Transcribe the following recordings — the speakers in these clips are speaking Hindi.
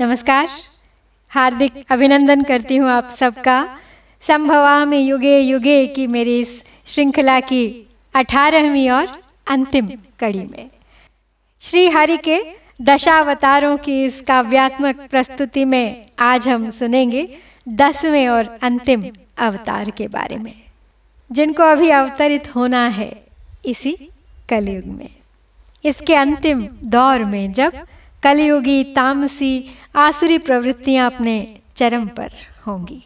नमस्कार। हार्दिक अभिनंदन करती हूँ आप सबका। संभवा में युगे युगे की मेरी इस श्रृंखला की अठारहवीं और अंतिम कड़ी में। श्री हरि के दशावतारों की इस काव्यात्मक प्रस्तुति में आज हम सुनेंगे दसवें और अंतिम अवतार के बारे में, जिनको अभी अवतरित होना है इसी कलयुग में। इसके अंतिम दौर में जब कलयुगी तामसी आसुरी प्रवृत्तियाँ अपने चरम पर होंगी।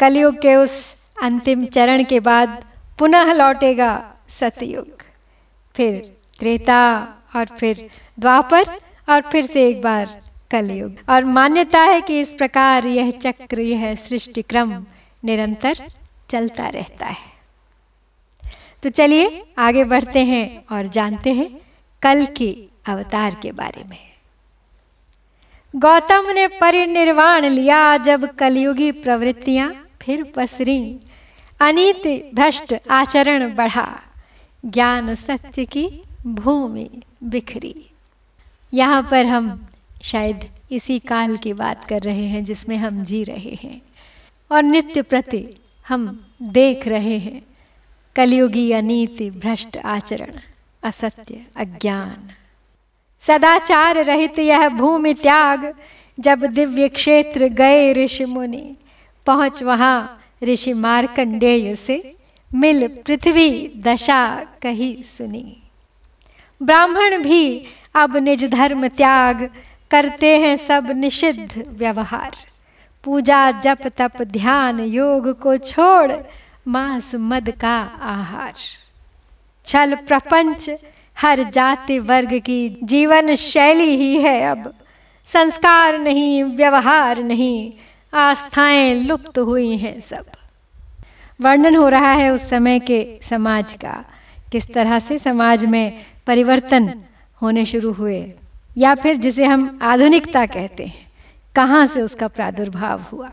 कलयुग के उस अंतिम चरण के बाद पुनः लौटेगा सतयुग। फिर त्रेता और फिर द्वापर और फिर से एक बार कलयुग। और मान्यता है कि इस प्रकार यह चक्र, यह सृष्टि क्रम निरंतर चलता रहता है। तो चलिए आगे बढ़ते हैं और जानते हैं कल के अवतार के बारे में। गौतम ने परिनिर्वाण लिया जब कलयुगी प्रवृत्तियाँ फिर पसरी। अनित भ्रष्ट आचरण बढ़ा। ज्ञान सत्य की भूमि बिखरी। यहाँ पर हम शायद इसी काल की बात कर रहे हैं जिसमें हम जी रहे हैं और नित्य प्रति हम देख रहे हैं। कलयुगी अनीति भ्रष्ट आचरण, असत्य, अज्ञान। सदाचार रहित यह भूमि त्याग, जब दिव्य क्षेत्र गए ऋषि मुनि। पहुँच वहाँ ऋषि मार्कंडेय से, मिल पृथ्वी दशा कही सुनी। ब्राह्मण भी अब निज धर्म त्याग, करते हैं सब निषिद्ध व्यवहार। पूजा जप तप ध्यान योग को छोड़, मांस मद का आहार। छल प्रपंच हर जाति वर्ग की जीवन शैली ही है अब। संस्कार नहीं, व्यवहार नहीं, आस्थाएँ लुप्त हुई हैं सब। वर्णन हो रहा है उस समय के समाज का, किस तरह से समाज में परिवर्तन होने शुरू हुए, या फिर जिसे हम आधुनिकता कहते हैं, कहाँ से उसका प्रादुर्भाव हुआ।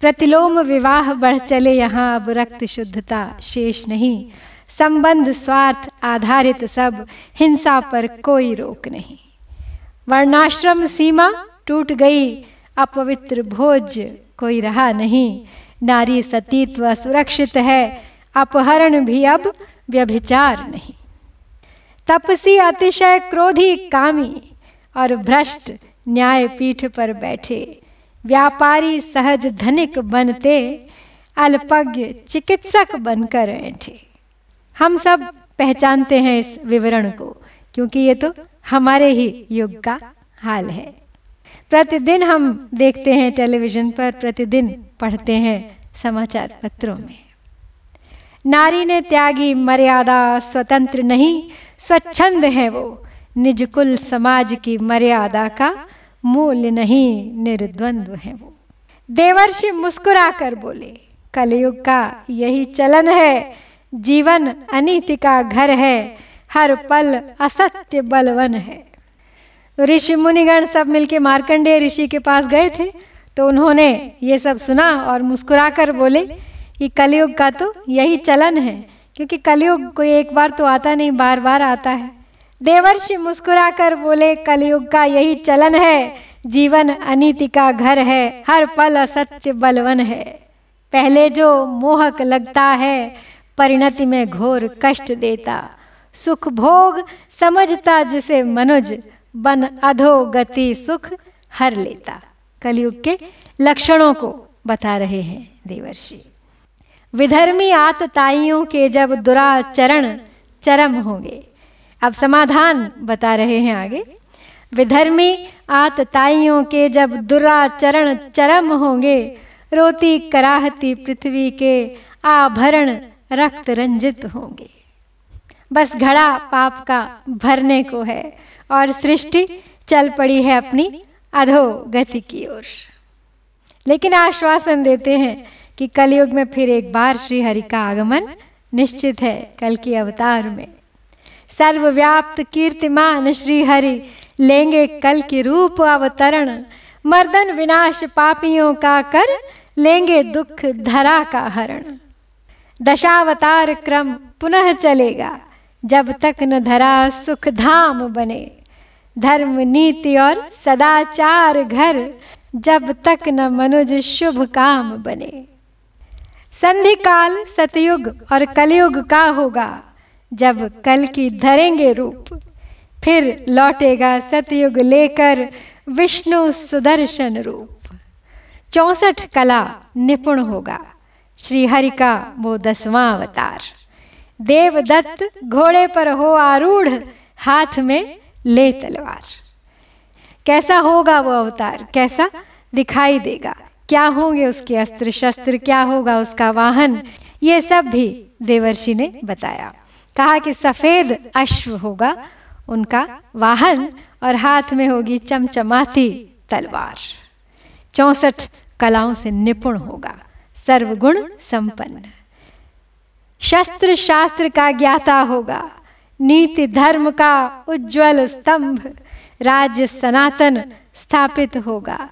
प्रतिलोम विवाह बढ़ चले यहाँ, अब रक्त शुद्धता शेष नहीं संबंध, स्वार्थ आधारित सब हिंसा पर कोई रोक नहीं। वर्णाश्रम सीमा टूट गई, अपवित्र भोज कोई रहा नहीं। नारी सतीत्व सुरक्षित है, अपहरण भी अब व्यभिचार नहीं। तपसी अतिशय क्रोधी कामी और भ्रष्ट न्याय पीठ पर बैठे, व्यापारी सहज धनिक बनते, अल्पज्ञ चिकित्सक बनकर ऐठे। हम सब पहचानते हैं इस विवरण को, क्योंकि ये तो हमारे ही युग का हाल है। प्रतिदिन हम देखते हैं टेलीविज़न पर, प्रतिदिन पढ़ते हैं समाचार पत्रों में। नारी ने त्यागी, मर्यादा स्वतंत्र नहीं, स्वच्छंद है वो। निज कुल समाज की मर्यादा का मूल नहीं निर्द्वंद्व है वो। देवर्षि मुस्कुरा कर बोले, कलयुग का यही चलन है जीवन अनिति का घर है, हर पल असत्य बलवन है। ऋषि मुनिगण सब मिलके मार्कंडेय ऋषि के पास गए थे तो उन्होंने ये सब सुना और मुस्कुराकर बोले कि कलयुग का तो यही चलन है, क्योंकि कलयुग कोई एक बार तो आता नहीं बार बार आता है। देवर्षि मुस्कुराकर बोले, कलयुग का यही चलन है, जीवन अनिति का घर है, हर पल असत्य बलवन है। पहले जो मोहक लगता है परिणति में घोर कष्ट देता। सुख भोग समझता जिसे मनुज बन अधो गति सुख हर लेता। कलयुग के लक्षणों को बता रहे हैं देवर्षि। विधर्मी आतताइयों के जब दुराचरण चरम होंगे। अब समाधान बता रहे हैं आगे। विधर्मी आतताइयों के जब दुराचरण चरम होंगे, रोती कराहती पृथ्वी के आभरण रक्त रंजित होंगे। बस घड़ा पाप का भरने को है और सृष्टि चल पड़ी है अपनी अधो गति की ओर। लेकिन आश्वासन देते हैं कि कलयुग में फिर एक बार श्री हरि का आगमन निश्चित है कल के अवतार में। सर्वव्याप्त कीर्तिमान श्री हरि लेंगे कल के रूप अवतरण। मर्दन विनाश पापियों का कर लेंगे दुख धरा का हरण। दशावतार क्रम पुनः चलेगा। जब तक न धरा सुख धाम बने। धर्म, नीति और सदाचार घर, जब तक न मनुज शुभ काम बने। संधि काल सतयुग और कलयुग का होगा। जब कल की धरेंगे रूप, फिर लौटेगा सतयुग लेकर विष्णु सुदर्शन रूप। चौसठ कला निपुण होगा। श्रीहरि का वो दसवां अवतार। देवदत्त घोड़े पर हो आरूढ़, हाथ में ले तलवार। कैसा होगा वो अवतार? कैसा? दिखाई देगा। क्या होंगे उसके अस्त्र शस्त्र क्या होगा उसका वाहन? ये सब भी देवर्षि ने बताया। कहा कि सफ़ेद अश्व होगा, उनका वाहन, और हाथ में होगी चमचमाती तलवार। चौसठ कलाओं से निपुण होगा। सर्वगुण संपन्न। शस्त्र शास्त्र का ज्ञाता होगा, नीति धर्म का उज्जवल स्तंभ, राज्य सनातन स्थापित होगा,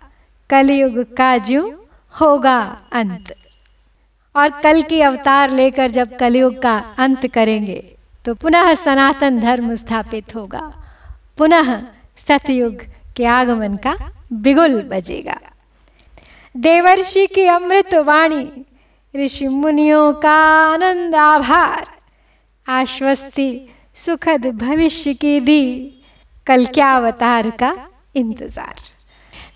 कलयुग का ज्यू होगा अंत। और कल की अवतार लेकर जब कलयुग का अंत करेंगे तो पुनः सनातन धर्म स्थापित होगा, पुनः सतयुग के आगमन का बिगुल बजेगा। देवर्षि की अमृत वाणी, ऋषि मुनियों का आनंद आभार, आश्वस्ति सुखद भविष्य की दी। कल क्या अवतार का इंतज़ार।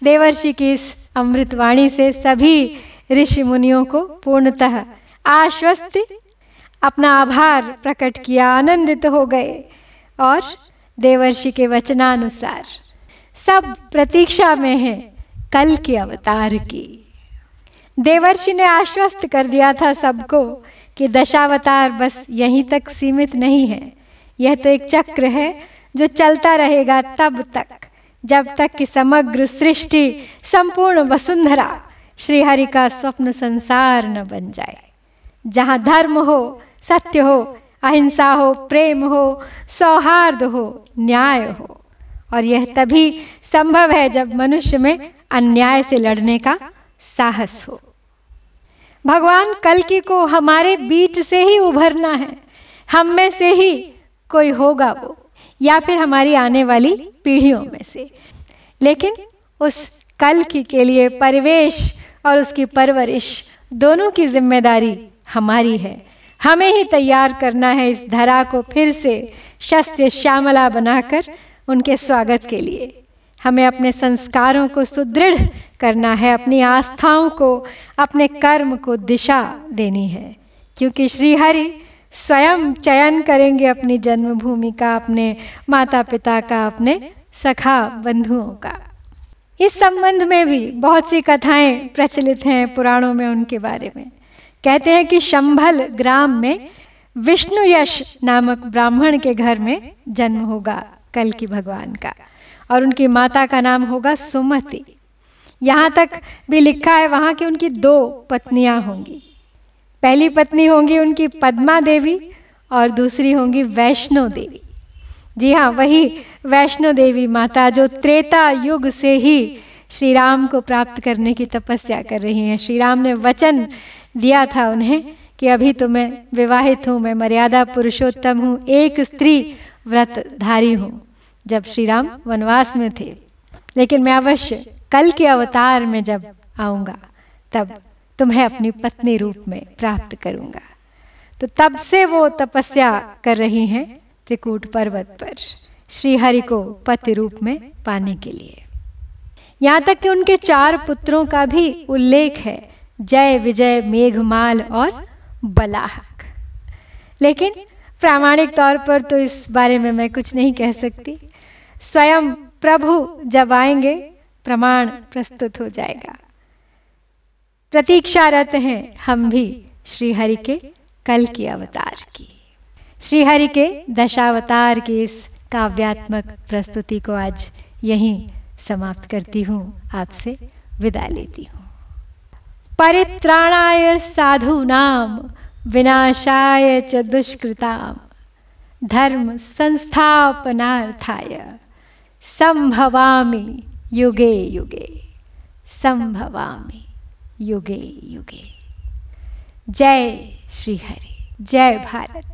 देवर्षि की इस अमृतवाणी से सभी ऋषि मुनियों को पूर्णतः आश्वस्ति, अपना आभार प्रकट किया आनंदित हो गए और देवर्षि के वचनानुसार सब प्रतीक्षा में है। कल के अवतार की। देवर्षि ने आश्वस्त कर दिया था सबको कि दशावतार बस यहीं तक सीमित नहीं है। यह तो एक चक्र है जो चलता रहेगा तब तक, जब तक कि समग्र सृष्टि संपूर्ण वसुंधरा श्रीहरि का स्वप्न संसार न बन जाए। जहाँ धर्म हो, सत्य हो, अहिंसा हो, प्रेम हो, सौहार्द हो, न्याय हो। और यह तभी संभव है जब मनुष्य में अन्याय से लड़ने का साहस हो। भगवान कल की को हमारे बीच से ही उभरना है। हम में से ही कोई होगा वो या फिर हमारी आने वाली पीढ़ियों में से। लेकिन उस कल की के लिए परिवेश और उसकी परवरिश दोनों की ज़िम्मेदारी हमारी है। हमें ही तैयार करना है इस धरा को फिर से शस्य श्यामला बनाकर उनके स्वागत के लिए। हमें अपने संस्कारों को सुदृढ़ करना है, अपनी आस्थाओं को, अपने कर्म को दिशा देनी है। क्योंकि श्रीहरि स्वयं चयन करेंगे अपनी जन्मभूमि का, अपने माता पिता का, अपने सखा बंधुओं का। इस संबंध में भी बहुत सी कथाएँ प्रचलित हैं पुराणों में उनके बारे में। कहते हैं कि शंभल ग्राम में विष्णु यश नामक ब्राह्मण के घर में जन्म होगा। कल की भगवान का। और उनकी माता का नाम होगा सुमति। यहाँ तक भी लिखा है वहाँ की उनकी दो पत्नियाँ होंगी। पहली पत्नी होंगी उनकी पद्मा देवी और दूसरी होंगी वैष्णो देवी। जी हाँ वही वैष्णो देवी माता जो त्रेता युग से ही श्री राम को प्राप्त करने की तपस्या कर रही हैं। श्री राम ने वचन दिया था उन्हें कि अभी तो मैं विवाहित हूँ, मैं मर्यादा पुरुषोत्तम हूँ, एक स्त्री व्रतधारी हूँ, जब श्री राम वनवास में थे। लेकिन मैं अवश्य कल के अवतार में जब आऊँगा, तब तुम्हें अपनी पत्नी रूप में प्राप्त करूँगा। तो तब से वो तपस्या कर रही हैं त्रिकूट पर्वत पर, श्रीहरि को पति रूप में पाने के लिए। यहाँ तक कि उनके चार पुत्रों का भी उल्लेख है, जय विजय मेघमाल और बलाहक। लेकिन प्रामाणिक तौर पर तो इस बारे में मैं कुछ नहीं कह सकती। स्वयं प्रभु जब आएँगे, प्रमाण प्रस्तुत हो जाएगा। प्रतीक्षारत हैं हम भी श्रीहरि के कल की अवतार की। श्रीहरि के दशावतार की इस काव्यात्मक प्रस्तुति को आज यहीं समाप्त करती हूँ। आपसे विदा लेती हूँ। परित्राणाय साधूनाम विनाशाय च दुष्कृता धर्म संस्थापनार्थाय संभवामि युगे युगे। संभवामि युगे युगे। जय श्री हरि जय भारत।